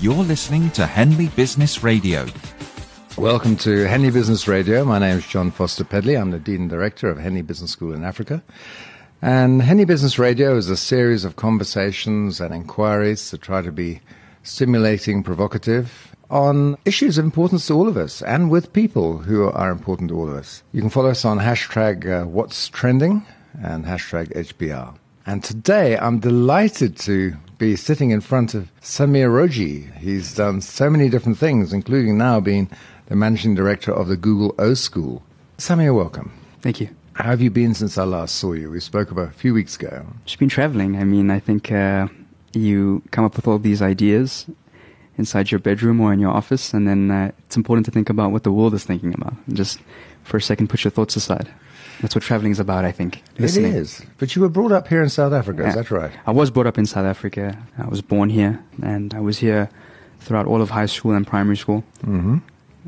You're listening to Henley Business Radio. Welcome to Henley Business Radio. My name is Jon Foster-Pedley. I'm the Dean and Director of Henley Business School in Africa. And Henley Business Radio is a series of conversations and inquiries to try to be stimulating, provocative on issues of importance to all of us and with people who are important to all of us. You can follow us on hashtag uh, what's trending and hashtag HBR. And today I'm delighted to be sitting in front of Sameer Rawjee. He's done so many different things, including now being the managing director of the Google O School. Samir, welcome. Thank you. How have you been since I last saw you? We spoke about a few weeks ago. Just been traveling. I mean, I think uh, you come up with all these ideas inside your bedroom or in your office, and then uh, it's important to think about what the world is thinking about. Just for a second, put your thoughts aside. That's what traveling is about, I think. Listening. It is. But you were brought up here in South Africa, Yeah. is that right? I was brought up in South Africa. I was born here, and I was here throughout all of high school and primary school. Mm-hmm.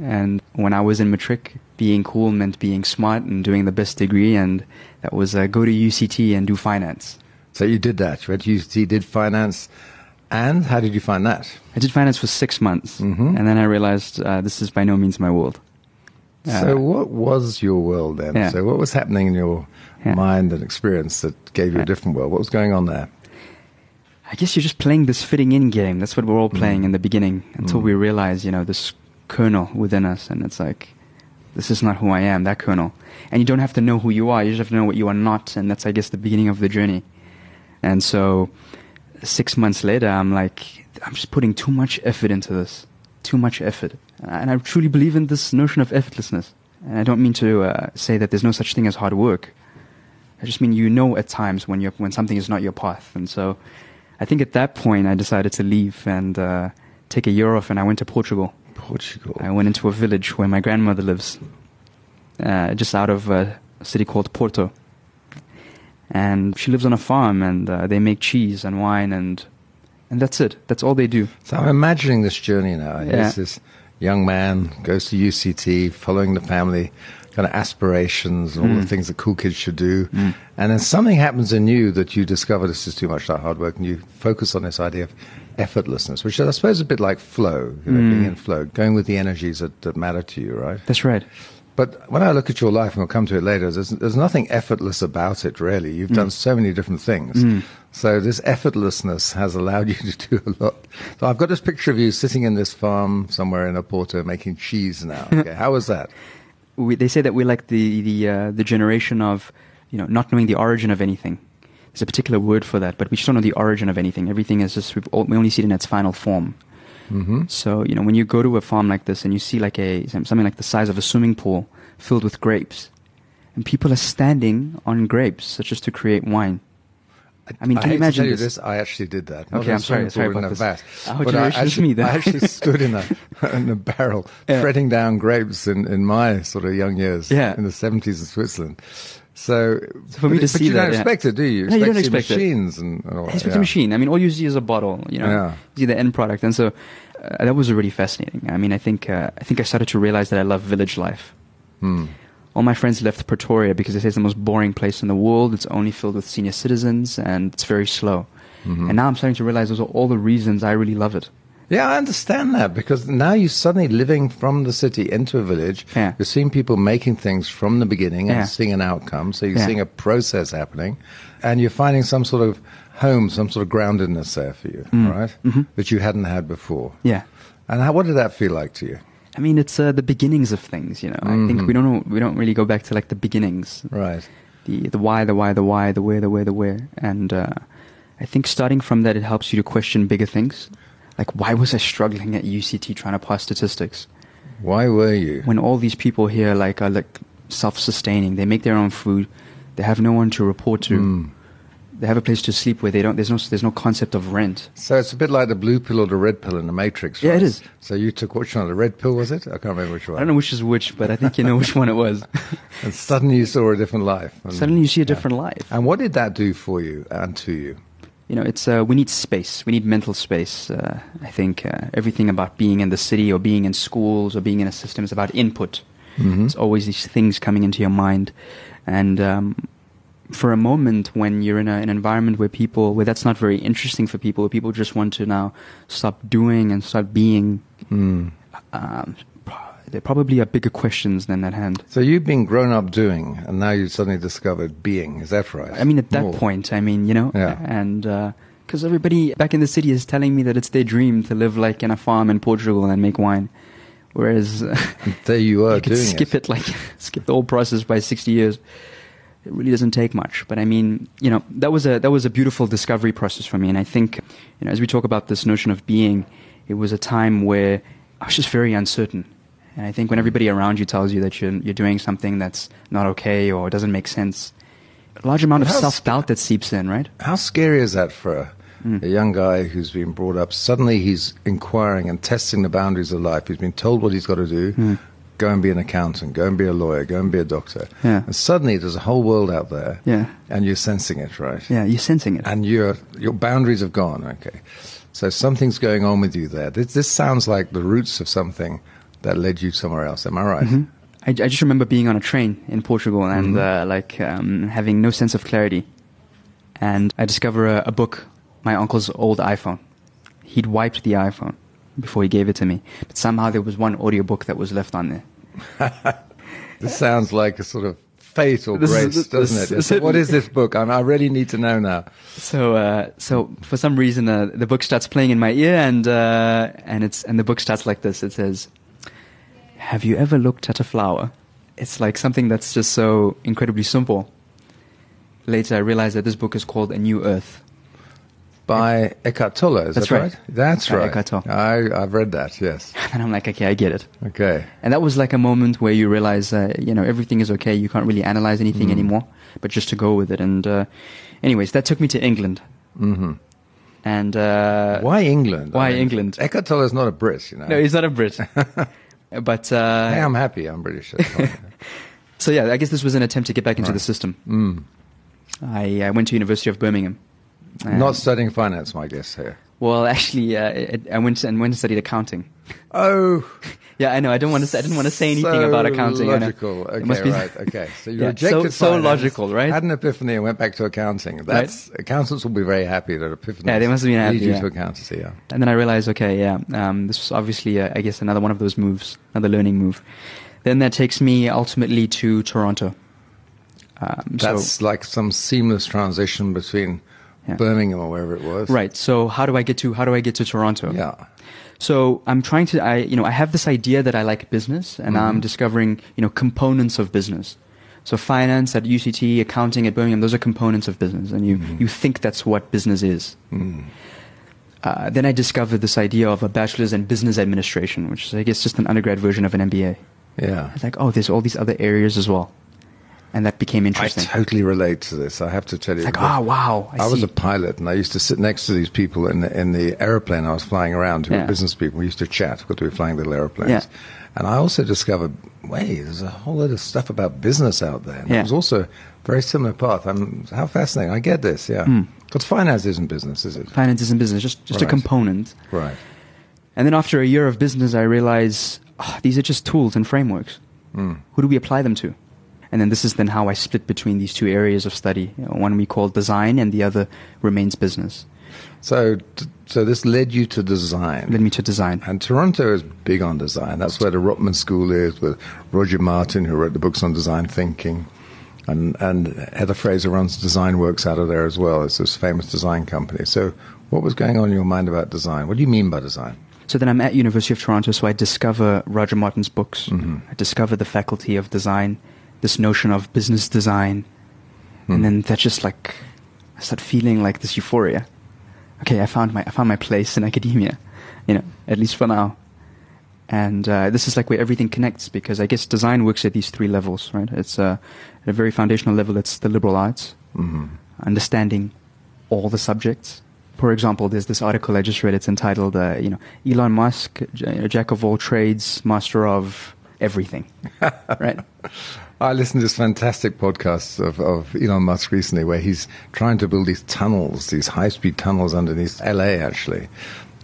And when I was in matric, being cool meant being smart and doing the best degree, and that was uh, go to UCT and do finance. So you did that. You went to UCT, did finance. And how did you find that? I did finance for six months, Mhm. and then I realized uh, this is by no means my world. Uh, so what was your world then? Yeah. So what was happening in your Yeah. mind and experience that gave you a different world? What was going on there? I guess you're just playing this fitting in game. That's what we're all playing Mm. in the beginning until Mm. we realize, you know, this kernel within us, and it's like, this is not who I am, that kernel. And you don't have to know who you are, you just have to know what you are not, and that's, I guess, the beginning of the journey. And so, six months later, I'm like, I'm just putting too much effort into this. Too much effort. And I truly believe in this notion of effortlessness. And I don't mean to uh, say that there's no such thing as hard work. I just mean you know at times when you're when something is not your path, and so I think at that point I decided to leave and uh, take a year off, and I went to Portugal. Portugal. I went into a village where my grandmother lives, uh, just out of a city called Porto, and she lives on a farm, and uh, they make cheese and wine, and and that's it. That's all they do. So I'm imagining this journey now. Yeah. this young man goes to UCT, following the family kind of aspirations and all the Mm. things that cool kids should do. Mm. And then something happens in you that you discover this is too much like hard work, and you focus on this idea of effortlessness, which I suppose is a bit like flow, you know, Mm. being in flow, going with the energies that, that matter to you, right? That's right. But when I look at your life, and we'll come to it later, there's, there's nothing effortless about it, really. You've done so many different things. Mm. So this effortlessness has allowed you to do a lot. So I've got this picture of you sitting in this farm somewhere in Oporto making cheese now. Okay, how was that? we, they say that we're like the the uh, the generation of you know not knowing the origin of anything. There's a particular word for that, but we just don't know the origin of anything. Everything is just all, we only see it in its final form. Hmm So you know when you go to a farm like this and you see like a something like the size of a swimming pool filled with grapes, and people are standing on grapes such as to create wine. I mean, can hate you imagine you this? this? I actually did that. Not Okay, I'm sorry- sorry about this. Our but I actually. I actually stood in a in a barrel, Yeah. down grapes in, in my sort of young years Yeah. in the 70s in Switzerland. So, So for me to see you don't that, yeah. expect it, do you? No, you don't expect it. machines and, and all that. It's yeah. a machine. I mean, all you see is a bottle. You know, Yeah. you see the end product, and so uh, that was really fascinating. I mean, I think uh, I think I started to realize that I love village life. Hmm. All my friends left Pretoria because they say it's the most boring place in the world. It's only filled with senior citizens and it's very slow. Mhm. And now I'm starting to realize those are all the reasons I really love it. Yeah, I understand that because now you're suddenly living from the city into a village. Yeah. You're seeing people making things from the beginning and Yeah. seeing an outcome. So you're Yeah. seeing a process happening, and you're finding some sort of home, some sort of groundedness there for you, Mm. right? Mhm. That you hadn't had before. Yeah. And how, what did that feel like to you? I mean, it's uh, the beginnings of things. You know, I think Mhm. we don't know, we don't really go back to like the beginnings. Right. the the why, the why, the why, the where, the where, the where, and uh, I think starting from that, it helps you to question bigger things, like why was I struggling at UCT trying to pass statistics Why were you? when all these people here like are like self-sustaining, they make their own food, they have no one to report to, Mm. they have a place to sleep where they don't. There's no there's no concept of rent. So it's a bit like the blue pill or the red pill in the Matrix. Yeah, it is. So you took which one? The red pill was it? I can't remember which one. I don't know which is which, but I think you know which one it was. And suddenly you saw a different life. And- Suddenly you see a yeah. different life. And what did that do for you and to you? You know, it's uh, we need space. We need mental space. Uh, I think uh, everything about being in the city or being in schools or being in a system is about input. Mhm. It's always these things coming into your mind, and um, for a moment when you're in a, an environment where people where that's not very interesting for people, where people just want to now stop doing and start being. Hmm. Um, there probably are bigger questions than that hand. So you've been grown up doing, and now you've suddenly discovered being. Is that right? I mean, at that More. point, I mean, you know, Yeah. and uh, because everybody back in the city is telling me that it's their dream to live like in a farm in Portugal and make wine, whereas there you are you could skip it. like skip the whole process by 60 years. It really doesn't take much, but I mean, you know, that was a that was a beautiful discovery process for me, and I think, you know, as we talk about this notion of being, it was a time where I was just very uncertain, and I think when everybody around you tells you that you're you're doing something that's not okay or doesn't make sense, a large amount of self doubt that seeps in, right? How scary is that for a, Hmm. a young guy who's been brought up? Suddenly he's inquiring and testing the boundaries of life. He's been told what he's got to do. Hmm. Go and be an accountant. Go and be a lawyer. Go and be a doctor. Yeah. And suddenly there's a whole world out there. Yeah. And you're sensing it, right? Yeah, you're sensing it. And your your boundaries have gone. Okay. So something's going on with you there. This, this sounds like the roots of something that led you somewhere else. Am I right? Mm-hmm. I, I just remember being on a train in Portugal and uh, like um, having no sense of clarity. And I discover a, a book, my uncle's old iPhone. He'd wiped the iPhone before he gave it to me, but somehow there was one audiobook that was left on there. This sounds like a sort of fate or This grace, this- doesn't it? this- So what is this book? I, I really need to know now. So, uh, so for some reason, uh, the book starts playing in my ear, and uh, and it's and the book starts like this. It says, "Have you ever looked at a flower?" It's like something that's just so incredibly simple. Later, I realized that this book is called A New Earth. By Eckhart Tolle, is That's that right. right? That's By right. Eckhart Tolle. I, I've read that, yes. And I'm like, okay, I get it. Okay. And that was like a moment where you realize, uh, you know, everything is okay. You can't really analyze anything Mm. anymore, but just to go with it. And, uh, anyways, that took me to England. Mm-hmm. And uh, Why England? why England? Eckhart Tolle is not a Brit, you know. no, he's not a Brit. but uh, hey, I'm happy I'm British. so yeah, I guess this was an attempt to get back into the system. Mm. I, I went to University of Birmingham. Not studying finance, my guess here. Well, actually, uh, it, I went and went and studied accounting. Oh, Yeah, I know. I don't want to. I didn't want to say anything so about accounting. Logical. It Okay, must be- right. Okay, so you Yeah, rejected so- so finance, logical, right? Had an epiphany and went back to accounting. That's accountants will be very happy that epiphany. Yeah, they must have been happy, Lead you yeah. to accountancy. Yeah. And then I realized, okay, yeah, um, this was obviously, uh, I guess, another one of those moves, another learning move. Then that takes me ultimately to Toronto. Um, so- That's like some seamless transition between Yeah. Birmingham or wherever it was. right. So how do I get to how do I get to Toronto? Yeah. So I'm trying to, I, you know, I have this idea that I like business, and I'm mm-hmm. discovering, you know, components of business. So finance at UCT, accounting at Birmingham, those are components of business, and you, mm-hmm. you think that's what business is. Mm-hmm. Uh, then I discovered this idea of a bachelor's in business administration, which is, I guess, just an undergrad version of an MBA. Yeah. I was like, oh, there's all these other areas as well, and that became interesting. I totally relate to this. I have to tell you. It's like, oh, wow, I, I, was a pilot, and I used to sit next to these people in the, in the aeroplane I was flying around, who Yeah. were business people. We used to chat because we were flying little aeroplanes. Yeah. And I also discovered, wait, there's a whole lot of stuff about business out there. And Yeah. It was also a very similar path. I'm, how fascinating. I get this, yeah. Hmm. Because finance isn't business, is it? finance isn't business, just just a component. Right. And then after a year of business, I realized oh, these are just tools and frameworks. Hmm. Who do we apply them to? And then this is then how I split between these two areas of study. You know, one we call design, and the other remains business. So, so this led you to design. Led me to design. And Toronto is big on design. That's where the Rotman School is, with Roger Martin, who wrote the books on design thinking. And, and Heather Fraser runs Design Works out of there as well. It's this famous design company. So, what was going on in your mind about design? What do you mean by design? So then I'm at University of Toronto, so I discover Roger Martin's books. Mm-hmm. I discover the faculty of design, this notion of business design. Hmm. And then that's just like, I start feeling like this euphoria. Okay, I found my, I found my place in academia, you know, at least for now. And uh, this is like where everything connects because I guess design works at these three levels, right? It's uh, at a very foundational level, it's the liberal arts, Mm-hmm. understanding all the subjects. For example, there's this article I just read. It's entitled, uh, you know, Elon Musk, j- jack of all trades, master of everything, right? I listened to this fantastic podcast of, of Elon Musk recently where he's trying to build these tunnels, these high speed tunnels underneath LA actually,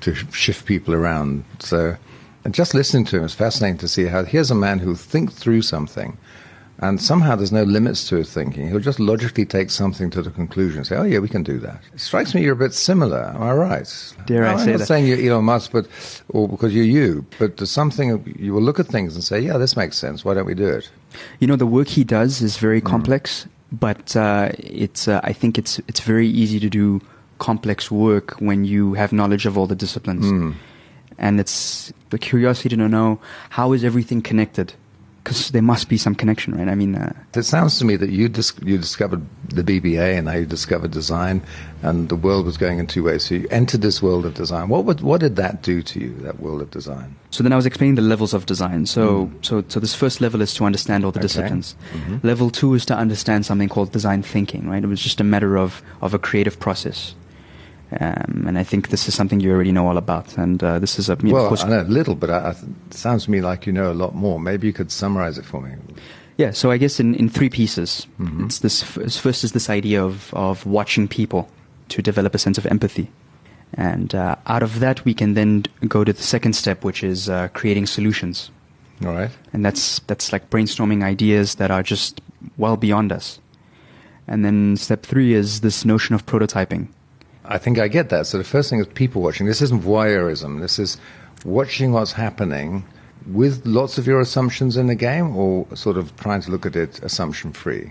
to shift people around. So, and just listening to him is fascinating to see how here's a man who thinks through something And somehow there's no limits to his thinking. He'll just logically take something to the conclusion and say, oh, yeah, we can do that. It strikes me you're a bit similar. Am I right? Dare no, I I'm say not that? saying you're Elon Musk, but, or because you're you, but there's something you will look at things and say, yeah, this makes sense. Why don't we do it? You know, the work he does is very complex, but uh, it's uh, I think it's it's very easy to do complex work when you have knowledge of all the disciplines, and it's the curiosity to know how is everything connected, because there must be some connection, right? I mean, uh, It sounds to me that you dis- you discovered the BBA and how you discovered design, and the world was going in two ways. So you entered this world of design. What would, what did that do to you? That world of design. So then I was explaining the levels of design. So, so, so this first level is to understand all the Okay. disciplines. Level two is to understand something called design thinking, right? It was just a matter of, of a creative process. Um, and I think this is something you already know all about. And uh, this is a, you know, well, course, I know a little, but I, I, it sounds to me like you know a lot more. Maybe you could summarize it for me. yeah. So I guess in, in three pieces. Mm-hmm. It's this first is this idea of, of watching people to develop a sense of empathy. And uh, out of that, we can then go to the second step, which is uh, creating solutions. All right. and that's that's like brainstorming ideas that are just well beyond us. And then step three is this notion of prototyping. I think I get that. So the first thing is people watching. This isn't voyeurism. This is watching what's happening with lots of your assumptions in the game, or sort of trying to look at it assumption free.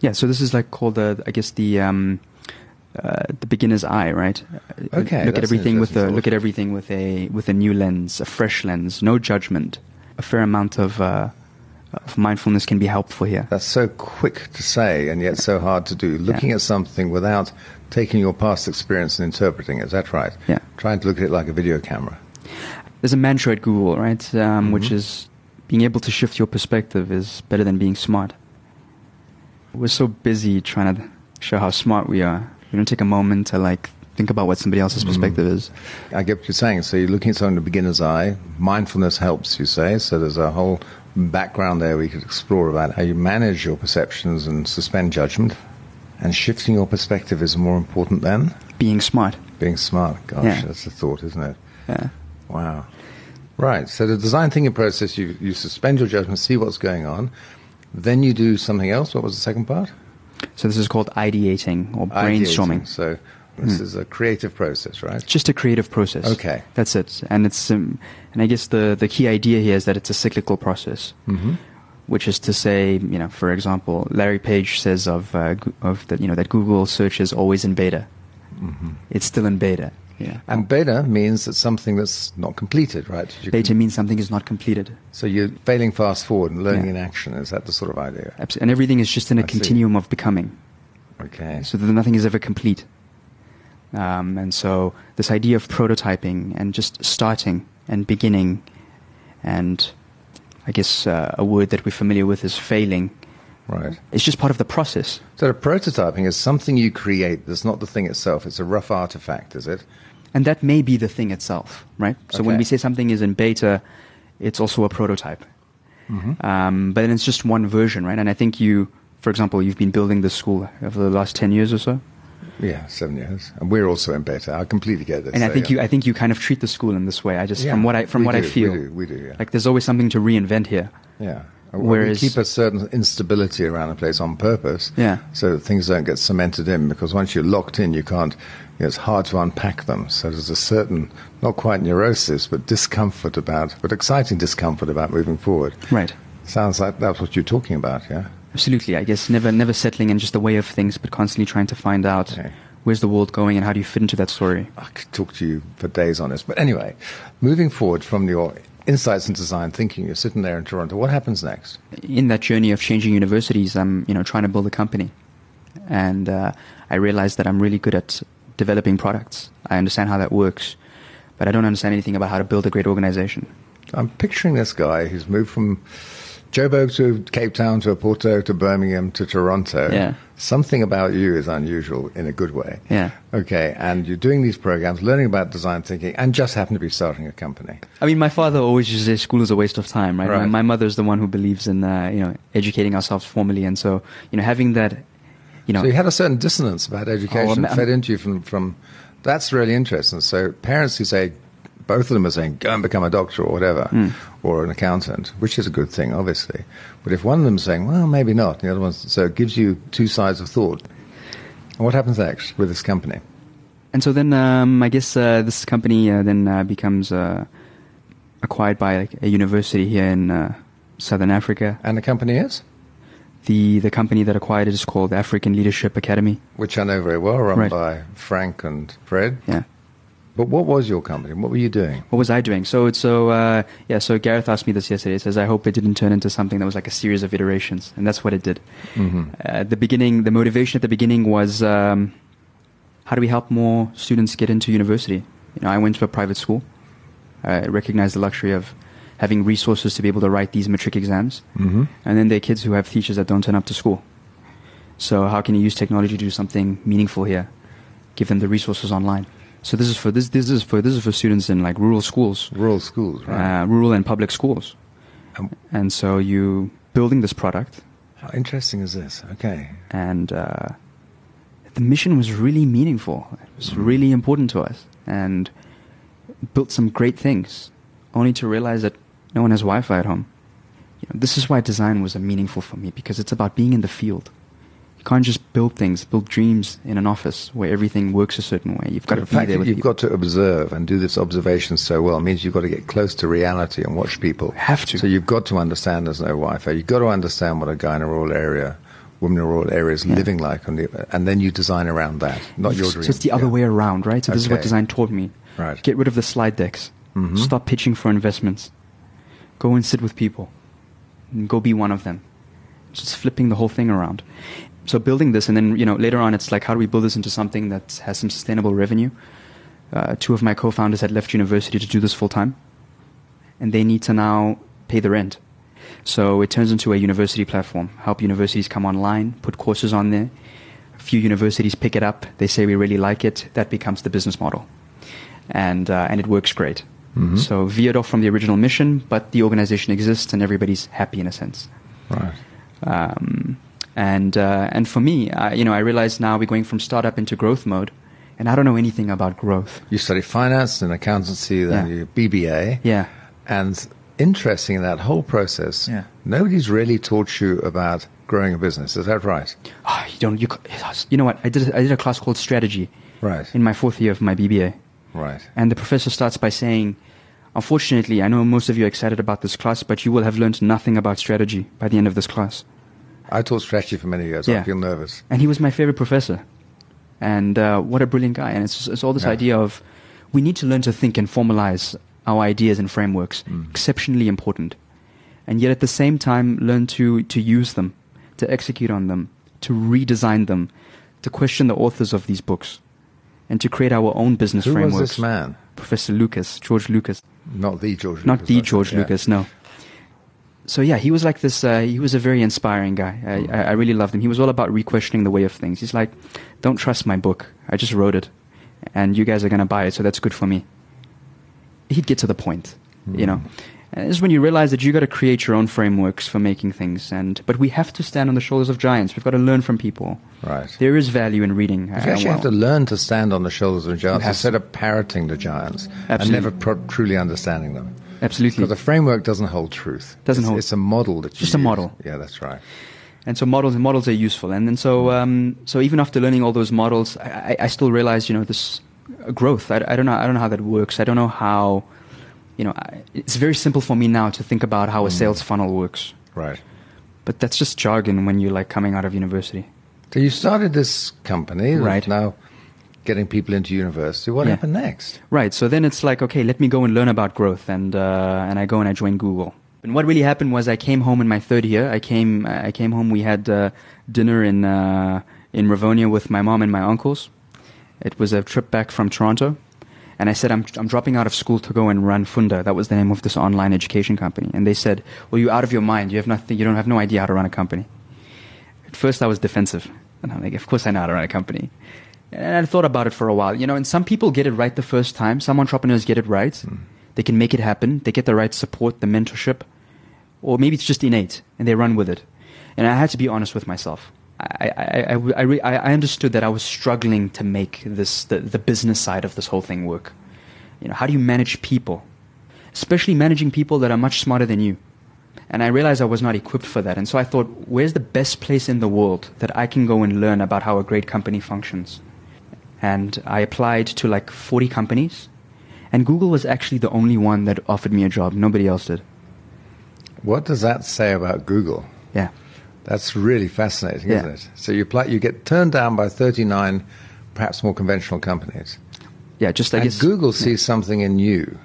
Yeah, so this is like called the I guess the um, uh, the beginner's eye, right? Uh, Okay, look at everything with a look at everything with a with a new lens, a fresh lens, no judgment. A fair amount of uh, of mindfulness can be helpful here. That's so quick to say and yet so hard to do. Looking at something without taking your past experience and interpreting it. Is that right? Yeah. Trying to look at it like a video camera. There's a mantra at Google, right, um, which Mm-hmm. is being able to shift your perspective is better than being smart. We're so busy trying to show how smart we are. We don't take a moment to like think about what somebody else's perspective is. I get what you're saying. So you're looking at something in the beginner's eye. Mindfulness helps, you say. So there's a whole background there we could explore about how you manage your perceptions and suspend judgment. And shifting your perspective is more important than Being smart. being smart. Gosh, Yeah. that's a thought, isn't it? Yeah. Wow. Right. So the design thinking process, you, you suspend your judgment, see what's going on. Then you do something else. What was the second part? So this is called ideating or brainstorming. Ideating. So this is a creative process, right? It's just a creative process. Okay. That's it. And it's um, and I guess the the key idea here is that it's a cyclical process. Mm-hmm. Which is to say, you know, for example, Larry Page says of uh, of that, you know, that Google search is always in beta. Mm-hmm. It's still in beta. Yeah. And beta means that something that's not completed, right? You Beta can- means something is not completed. so you're failing fast forward and learning Yeah. in action. Is that the sort of idea? Abs- And everything is just in a I see. continuum of becoming. Okay. So that nothing is ever complete. Um, and so this idea of prototyping and just starting and beginning, and I guess uh, a word that we're familiar with is failing. Right. It's just part of the process. So the prototyping is something you create. That's not the thing itself. It's a rough artifact, is it? And that may be the thing itself, right? So when we say something is in beta, it's also a prototype. Mm-hmm. Um, but then it's just one version, right? And I think you, for example, you've been building this school over the last 10 years or so. Yeah, seven years. And we're also in beta. I completely get this. And I think yeah. you, I think you kind of treat the school in this way. I just, Yeah, from what I, from what I feel, We do, we do, yeah. like there's always something to reinvent here. Yeah. Uh, Whereas- we keep a certain instability around a place on purpose, Yeah. so that things don't get cemented in. Because once you're locked in, you can't. You know, it's hard to unpack them. So there's a certain, not quite neurosis, but discomfort about, but exciting discomfort about moving forward. Right. Sounds like that's what you're talking about, yeah. Absolutely. I guess never, never settling in just the way of things, but constantly trying to find out Okay. where's the world going and how do you fit into that story. I could talk to you for days on this, but anyway, moving forward from your insights and design thinking, you're sitting there in Toronto. What happens next? in that journey of changing universities, I'm you know trying to build a company, and uh, I realized that I'm really good at developing products. I understand how that works, but I don't understand anything about how to build a great organization. I'm picturing this guy who's moved from Joburg to Cape Town to Porto to Birmingham to Toronto. Yeah. Something about you is unusual in a good way. Yeah. Okay, and you're doing these programs, learning about design thinking, and just happen to be starting a company. I mean, my father always used to say school is a waste of time, right? Right. My, my mother's the one who believes in uh, you know educating ourselves formally, and so you know having that, you know, So you had a certain dissonance about education Oh, fed into you from, from. That's really interesting. So parents who say, both of them are saying, go and become a doctor or whatever, Mm. or an accountant, which is a good thing, obviously. But if one of them's saying, well, maybe not, the other one's, so it gives you two sides of thought. And what happens next with this company? And so then um, I guess uh, this company uh, then uh, becomes uh, acquired by like, a university here in uh, southern Africa. And the company is? The the company that acquired it is called African Leadership Academy. Which I know very well, run Right. by Frank and Fred. Yeah. But what was your company? What were you doing? What was I doing? So it's so uh, yeah. So Gareth asked me this yesterday. He says, "I hope it didn't turn into something that was like a series of iterations," and that's what it did. Mm-hmm. Uh, at the beginning, the motivation at the beginning was um, how do we help more students get into university? You know, I went to a private school. I recognized the luxury of having resources to be able to write these matric exams, Mm-hmm. and then there are kids who have teachers that don't turn up to school. So how can you use technology to do something meaningful here? Give them the resources online. So this is for this this is for this is for students in like rural schools Rural schools, right? uh, rural and public schools. Um, And so you building this product, How interesting is this? Okay. and uh, the mission was really meaningful. It was really important to us, and built some great things, only to realize that no one has Wi-Fi at home. You know, this is why design was meaningful for me because it's about being in the field. You can't just build things, build dreams in an office where everything works a certain way. You've got to be there you've people. got to observe and do this observation so well it means you've got to get close to reality and watch people. Have to. So you've got to understand there's no Wi-Fi. You've got to understand what a guy in a rural area, woman in a rural area is Yeah. living like, and, the, and then you design around that, not your so it's the other Yeah. way around, right? So this is what design taught me. Right. Get rid of the slide decks. Mhm. Stop pitching for investments. Go and sit with people. And go be one of them. Just flipping the whole thing around. So building this, and then you know later on, it's like how do we build this into something that has some sustainable revenue? Uh, two of my co-founders had left university to do this full time, and they need to now pay the rent. So it turns into a university platform. Help universities come online, put courses on there. A few universities pick it up. They say we really like it. That becomes the business model, and uh, and it works great. Mhm. So veered off from the original mission, but the organization exists and everybody's happy in a sense. Right. Um, and uh, and for me, I, you know, I realize now we're going from startup into growth mode, and I don't know anything about growth. You study finance and accountancy, then Yeah. you BBA. Yeah. And interesting in that whole process, Yeah. nobody's really taught you about growing a business. Is that right? Oh, you don't. You, you know what? I did. I did a class called strategy Right. in my fourth year of my BBA, Right. and the professor starts by saying, "Unfortunately, I know most of you are excited about this class, but you will have learned nothing about strategy by the end of this class." I taught strategy for many years. I feel nervous. and he was my favorite professor. And uh, what a brilliant guy! And it's, it's all this Yeah. idea of we need to learn to think and formalize our ideas and frameworks. Mm. Exceptionally important, and yet at the same time learn to to use them, to execute on them, to redesign them, to question the authors of these books, and to create our own business Who frameworks. was this man? Professor Lucas, George Lucas, Not the George not Lucas. the George yeah. Lucas, no. So yeah, he was like this. Uh, he was a very inspiring guy. I, I, I really loved him. He was all about re-questioning the way of things. He's like, "Don't trust my book. I just wrote it, and you guys are gonna buy it, so that's good for me." He'd get to the point, you know. And this is when you realize that you got to create your own frameworks for making things, and but we have to stand on the shoulders of giants. We've got to learn from people. Right. There is value in reading. You Uh, actually have to learn to stand on the shoulders of giants instead of parroting the giants and never pro- truly understanding them. Absolutely. Because the framework doesn't hold truth. Doesn't it's, hold- It's a model that you Just a model. Yeah, that's right. and so models and models are useful and then so um, so even after learning all those models I, I still realized you know this growth I, I don't know I don't know how that works I don't know how you know I, it's very simple for me now to think about how a sales funnel works Right. but that's just jargon when you're like coming out of university So you started this company Right. now getting people into university. What Yeah. happened next? Right. So then it's like, okay, let me go and learn about growth, and uh, and I go and I join Google. And what really happened was I came home in my third year. I came I came home. We had uh, dinner in uh, in Rivonia with my mom and my uncles. It was a trip back from Toronto, and I said I'm I'm dropping out of school to go and run Funda. That was the name of this online education company. And they said, well, you're out of your mind. You have nothing. You don't have no idea how to run a company. At first, I was defensive, and I'm like, of course I know how to run a company. And I thought about it for a while, you know. And some people get it right the first time. Some entrepreneurs get it right. Hmm. They can make it happen. They get the right support, the mentorship, or maybe it's just innate, and they run with it. And I had to be honest with myself. I, I, I, I, re- I I understood that I was struggling to make this the, the business side of this whole thing work. You know, how do you manage people? Especially managing people that are much smarter than you. And I realized I was not equipped for that. And so I thought, where's the best place in the world that I can go and learn about how a great company functions? And I applied to like 40 companies. And Google was actually the only one that offered me a job. Nobody else did. What does that say about Google? Yeah. That's really fascinating, Yeah. isn't it? So you apply, you get turned down by 39, perhaps more conventional companies. Yeah, just I and guess. Google sees something in you,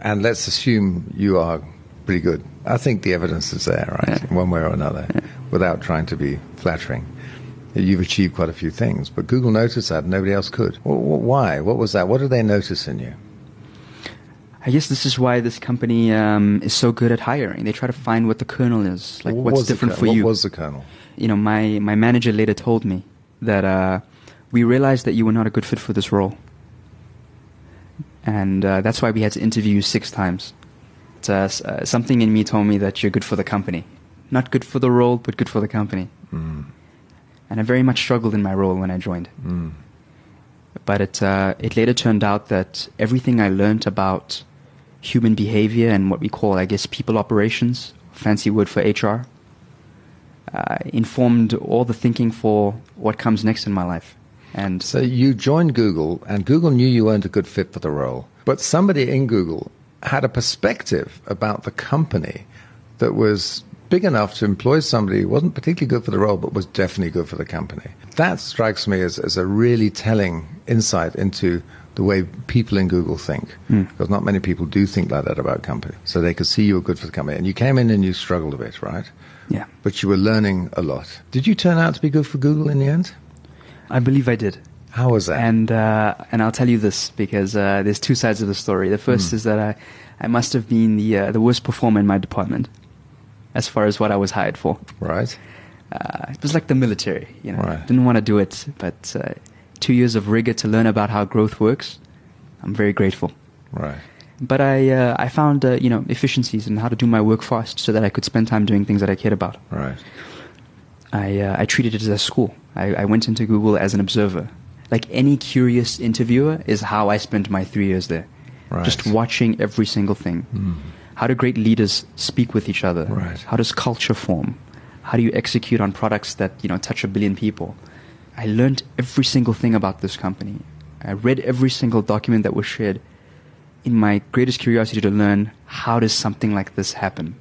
and let's assume you are pretty good. I think the evidence is there, right, Yeah. one way or another, without trying to be flattering. You've achieved quite a few things, but Google noticed that, and nobody else could. Wh- wh- Why? What was that? What did they notice in you? I guess this is why this company um, is so good at hiring. They try to find what the kernel is, like What what's different for what you. was the kernel? you know, my, my manager later told me that uh, we realized that you were not a good fit for this role. And uh, that's why we had to interview you six times. Uh, uh, something in me told me that you're good for the company. Not good for the role, but good for the company. And I very much struggled in my role when I joined. But it, uh, it later turned out that everything I learned about human behavior and what we call, I guess, people operations, fancy word for HR, uh, informed all the thinking for what comes next in my life. And So you joined Google, and Google knew you weren't a good fit for the role. But somebody in Google had a perspective about the company that was big enough to employ somebody who wasn't particularly good for the role, but was definitely good for the company. That strikes me as, as a really telling insight into the way people in Google think. Because not many people do think like that about companies. So they could see you were good for the company. And you came in and you struggled a bit, right? yeah, But you were learning a lot. Did you turn out to be good for Google in the end? I believe I did. How was that? And uh, and I'll tell you this because uh, there's two sides of the story. The first is that I, I must have been the uh, the worst performer in my department, as far as what I was hired for. right? Uh, it was like the military, you know. Right. Didn't want to do it, but uh, two years of rigor to learn about how growth works. I'm very grateful. Right. But I uh, I found uh, you know efficiencies in how to do my work fast, so that I could spend time doing things that I cared about. Right. I, uh, I treated it as a school. I, I went into Google as an observer. Like any curious interviewer is how I spent my three years there. Right. Just watching every single thing. How do great leaders speak with each other? Right. How does culture form? How do you execute on products that you know touch a billion people? I learned every single thing about this company. I read every single document that was shared in my greatest curiosity to learn how does something like this happen.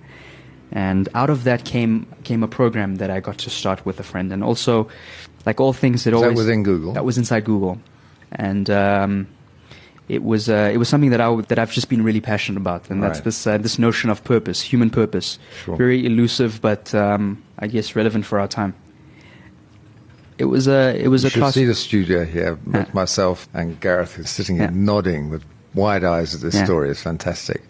And out of that came came a program that I got to start with a friend, and also, like all things, it Was that always within Google? That was inside Google, and um, it was uh, it was something that I w- that I've just been really passionate about, and that's Right. this uh, this notion of purpose, human purpose, Sure. very elusive, but um, I guess relevant for our time. It was a it was You a should class. see the studio here with Yeah. myself and Gareth is sitting Yeah. here nodding with wide eyes at this Yeah. story. It's fantastic.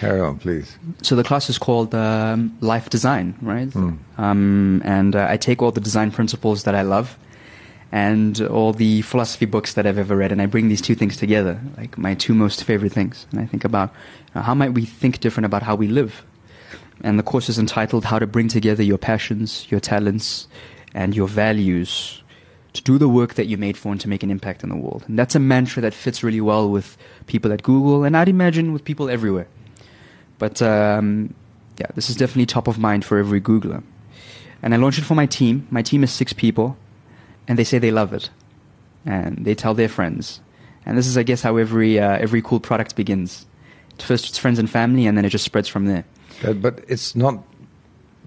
Carry on, please. so the class is called um, life design right um, and uh, i take all the design principles that i love and all the philosophy books that i've ever read and i bring these two things together like my two most favorite things. And i think about how might we think different about how we live? And the course is entitled how to bring together your passions your talents and your values to do the work that you're made for and to make an impact in the world. And that's a mantra that fits really well with people at google and i'd imagine with people everywhere. But um, yeah, this is definitely top of mind for every Googler. And I launched it for my team. My team is six people, and they say they love it, and they tell their friends. And this is, I guess, how every uh, every cool product begins. First, it's friends and family, and then it just spreads from there. But, but it's not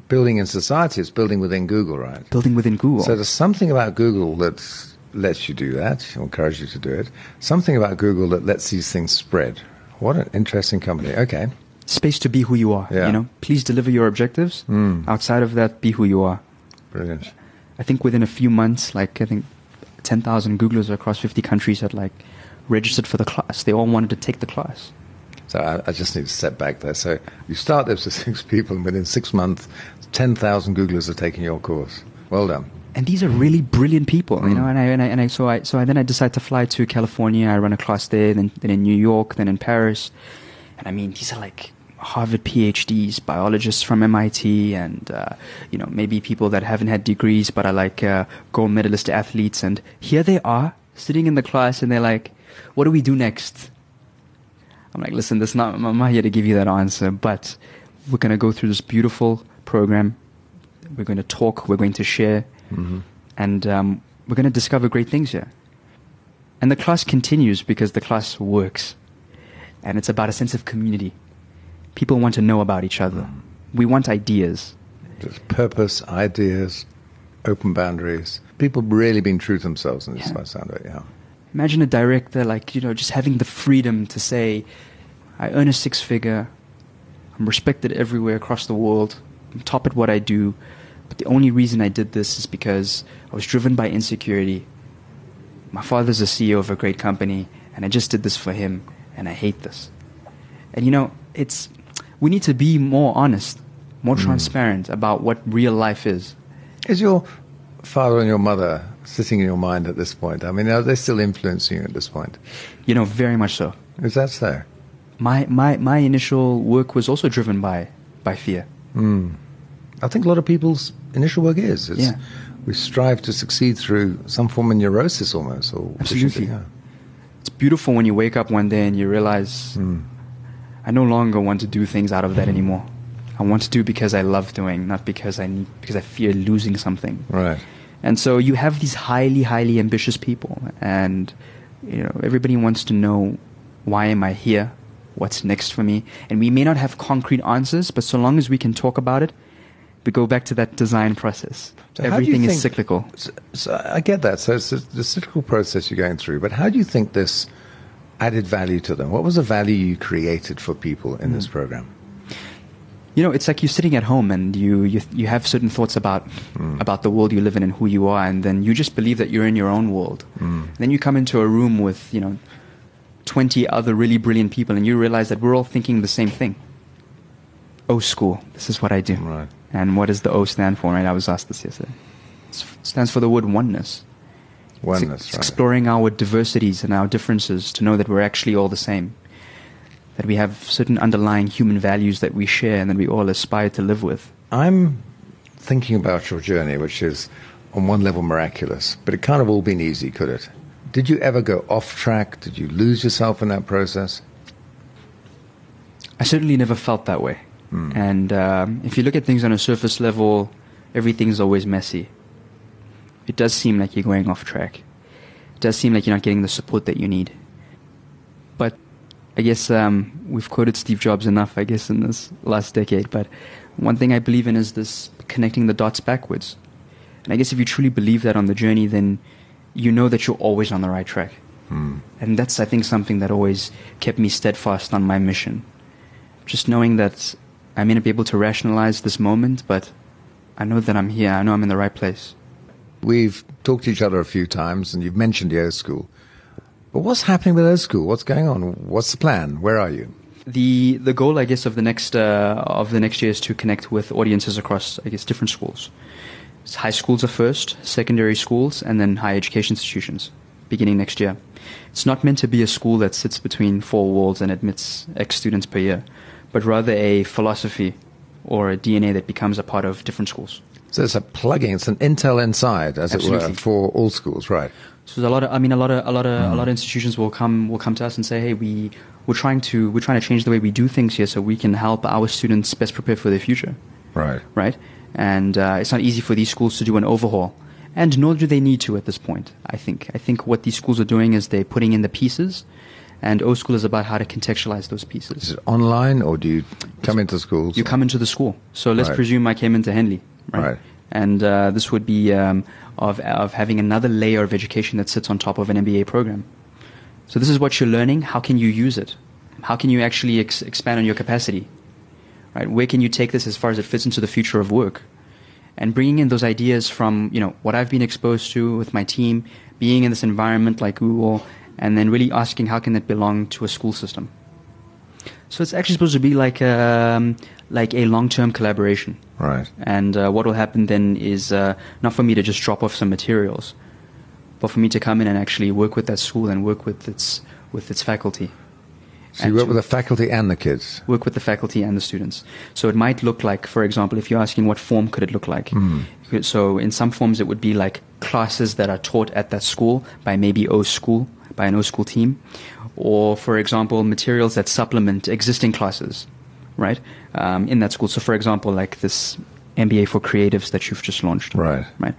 building in society, it's building within Google, right? Building within Google. So there's something about Google that lets you do that, or encourages you to do it. Something about Google that lets these things spread. What an interesting company. Okay. Space to be who you are. Yeah. You know, please deliver your objectives. Mm. Outside of that, be who you are. Brilliant. I think within a few months, like I think 10,000 Googlers across 50 countries had like registered for the class. They all wanted to take the class. So I, I just need to step back there. So you start this with six people, and within six months, 10,000 Googlers are taking your course. Well done. And these are really brilliant people, you Mm. know. And I, and I, and I, so I, so I, then I decided to fly to California. I run a class there, then, then in New York, then in Paris. And I mean, these are like Harvard PhDs, biologists from MIT, and uh, you know maybe people that haven't had degrees but are like uh, gold medalist athletes. And here they are sitting in the class, and they're like, "What do we do next?" I'm like, listen, this not, I'm not here to give you that answer, but we're going to go through this beautiful program. We're going to talk. We're going to share, Mm-hmm. and um, we're going to discover great things here. And the class continues because the class works, and it's about a sense of community. People want to know about each other. We want ideas. Just purpose, ideas, open boundaries. People really being true to themselves in this Yeah. sound of it, yeah. Imagine a director like, you know, just having the freedom to say, I earn a six figure, I'm respected everywhere across the world, I'm top at what I do, but the only reason I did this is because I was driven by insecurity. My father's a CEO of a great company, and I just did this for him, and I hate this. And you know, it's we need to be more honest, more hmm. transparent about what real life is. Is your father and your mother sitting in your mind at this point? I mean, are they still influencing you at this point? You know, very much so. Is that so? My my my initial work was also driven by by fear. Hmm. I think a lot of people's initial work is. It's, Yeah. We strive to succeed through some form of neurosis almost. Or Absolutely. Yeah. It's beautiful when you wake up one day and you realize hmm. I no longer want to do things out of that anymore. I want to do because I love doing, not because I need because I fear losing something. Right. And so you have these highly, highly ambitious people, and you know everybody wants to know why am I here, what's next for me, and we may not have concrete answers, but so long as we can talk about it, we go back to that design process. So how do you Everything is cyclical. So, so I get that. So it's the, the cyclical process you're going through. But how do you think this added value to them? What was the value you created for people in Hmm. this program? You know, it's like you're sitting at home and you you, you have certain thoughts about about the world you live in and who you are, and then you just believe that you're in your own world. Then you come into a room with you know twenty other really brilliant people, and you realize that we're all thinking the same thing. O school, this is what I do. Right. And what does the O stand for? Right, I was asked this yesterday. It stands for the word oneness. Oneness, it's right? exploring our diversities and our differences to know that we're actually all the same. That we have certain underlying human values that we share and that we all aspire to live with. I'm thinking about your journey, which is on one level miraculous, but it can't have all been easy, could it? Did you ever go off track? Did you lose yourself in that process? I certainly never felt that way. And um, if you look at things on a surface level, everything's always messy. It does seem like you're going off track. It does seem like you're not getting the support that you need. But I guess um, we've quoted Steve Jobs enough, I guess, in this last decade. But one thing I believe in is this connecting the dots backwards. And I guess if you truly believe that on the journey, then you know that you're always on the right track. And that's, I think, something that always kept me steadfast on my mission. Just knowing that I may not be able to rationalize this moment, but I know that I'm here. I know I'm in the right place. We've talked to each other a few times, and you've mentioned the O School. But what's happening with O School? What's going on? What's the plan? Where are you? The the goal, I guess, of the next uh, of the next year is to connect with audiences across, I guess, different schools. It's high schools are first, secondary schools, and then higher education institutions. Beginning next year, it's not meant to be a school that sits between four walls and admits X students per year, but rather a philosophy or a DNA that becomes a part of different schools. So it's a plugging, it's an intel inside, as it were, for all schools, right? So there's a lot of, I mean, a lot of, a lot of, a lot of institutions will come, will come to us and say, hey, we, we're trying to, we're trying to change the way we do things here, so we can help our students best prepare for their future, Right. right? And uh, it's not easy for these schools to do an overhaul, and nor do they need to at this point. I think. I think what these schools are doing is they're putting in the pieces, and O School is about how to contextualize those pieces. Is it online, or do you come into schools? You come into the school. So let's Right. presume I came into Henley, right? Right. And uh, this would be um, of of having another layer of education that sits on top of an MBA program. So this is what you're learning. How can you use it? How can you actually ex- expand on your capacity? Right? Where can you take this as far as it fits into the future of work? And bringing in those ideas from you know what I've been exposed to with my team, being in this environment like Google, and then really asking how can it belong to a school system. So it's actually supposed to be like um, like a long-term collaboration. Right. And uh, what will happen then is uh, not for me to just drop off some materials, but for me to come in and actually work with that school and work with its with its faculty. So you work with the faculty and the kids. work with the faculty and the students. So it might look like, for example, if you're asking what form could it look like. So in some forms it would be like classes that are taught at that school by maybe O school, by an O school team. or, for example, materials that supplement existing classes, right, um, in that school. So, for example, like this MBA for creatives that you've just launched. Right. Right.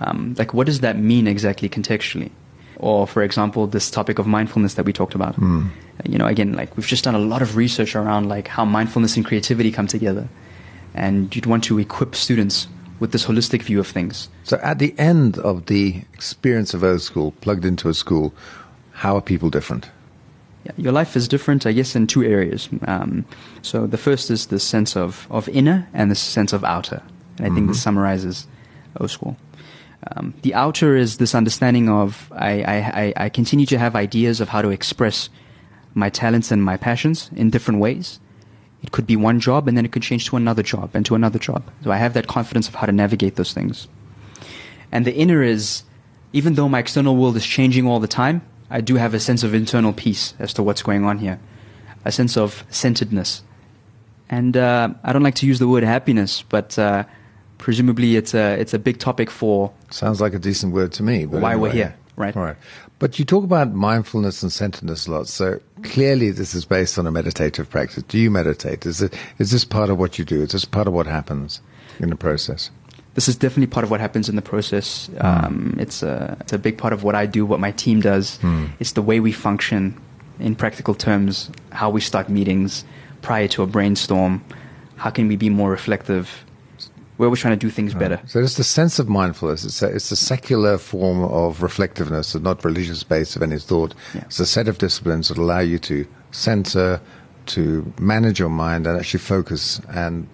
Um, like, what does that mean exactly contextually? Or, for example, this topic of mindfulness that we talked about. Hmm. You know, again, like we've just done a lot of research around like how mindfulness and creativity come together, and you'd want to equip students with this holistic view of things. So at the end of the experience of O School, plugged into a school, how are people different? Yeah, your life is different, I guess, in two areas. Um, so the first is the sense of, of inner and the sense of outer. And I think this summarizes O School. Um, the outer is this understanding of I, I, I, I continue to have ideas of how to express my talents and my passions in different ways. It could be one job and then it could change to another job and to another job. So I have that confidence of how to navigate those things. And the inner is, even though my external world is changing all the time, I do have a sense of internal peace as to what's going on here, a sense of centeredness. And uh, I don't like to use the word happiness, but uh, presumably it's a, it's a big topic for Sounds like a decent word to me. But Why we're here, right. Right. But you talk about mindfulness and centeredness a lot. So clearly, this is based on a meditative practice. Do you meditate? Is it is this part of what you do? Is this part of what happens in the process? This is definitely part of what happens in the process. Um, it's, a, it's a big part of what I do, what my team does. It's the way we function in practical terms, how we start meetings prior to a brainstorm. How can we be more reflective? Where we're trying to do things better. So it's the sense of mindfulness. It's a, it's a secular form of reflectiveness, and not religious based of any thought. Yeah. It's a set of disciplines that allow you to center, to manage your mind, and actually focus and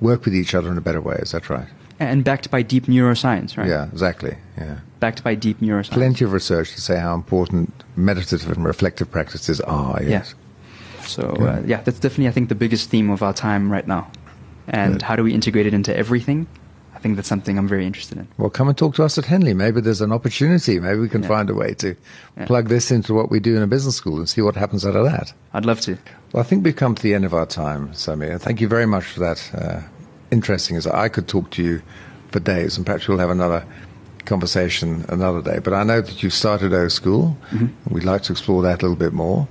work with each other in a better way. Is that right? And backed by deep neuroscience, right? Yeah, exactly. Yeah. Backed by deep neuroscience. Plenty of research to say how important meditative and reflective practices are. Yes. So uh, yeah, that's definitely I think the biggest theme of our time right now. And Good. how do we integrate it into everything? I think that's something I'm very interested in. Well, come and talk to us at Henley. Maybe there's an opportunity. Maybe we can Yeah. find a way to Yeah. plug this into what we do in a business school and see what happens out of that. I'd love to. Well, I think we've come to the end of our time, Sameer. Thank you very much for that. Uh, interesting as I could talk to you for days, and perhaps we'll have another conversation another day. But I know that you started O School. We'd like to explore that a little bit more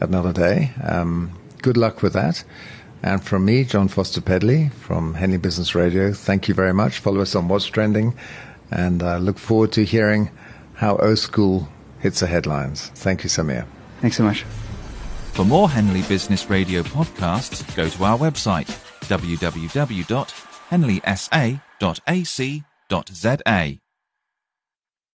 another day. Um, good luck with that. And from me, Jon Foster-Pedley from Henley Business Radio, thank you very much. Follow us on What's Trending, and I look forward to hearing how O School hits the headlines. Thank you, Sameer. Thanks so much. For more Henley Business Radio podcasts, go to our website www.henleysa.ac.za.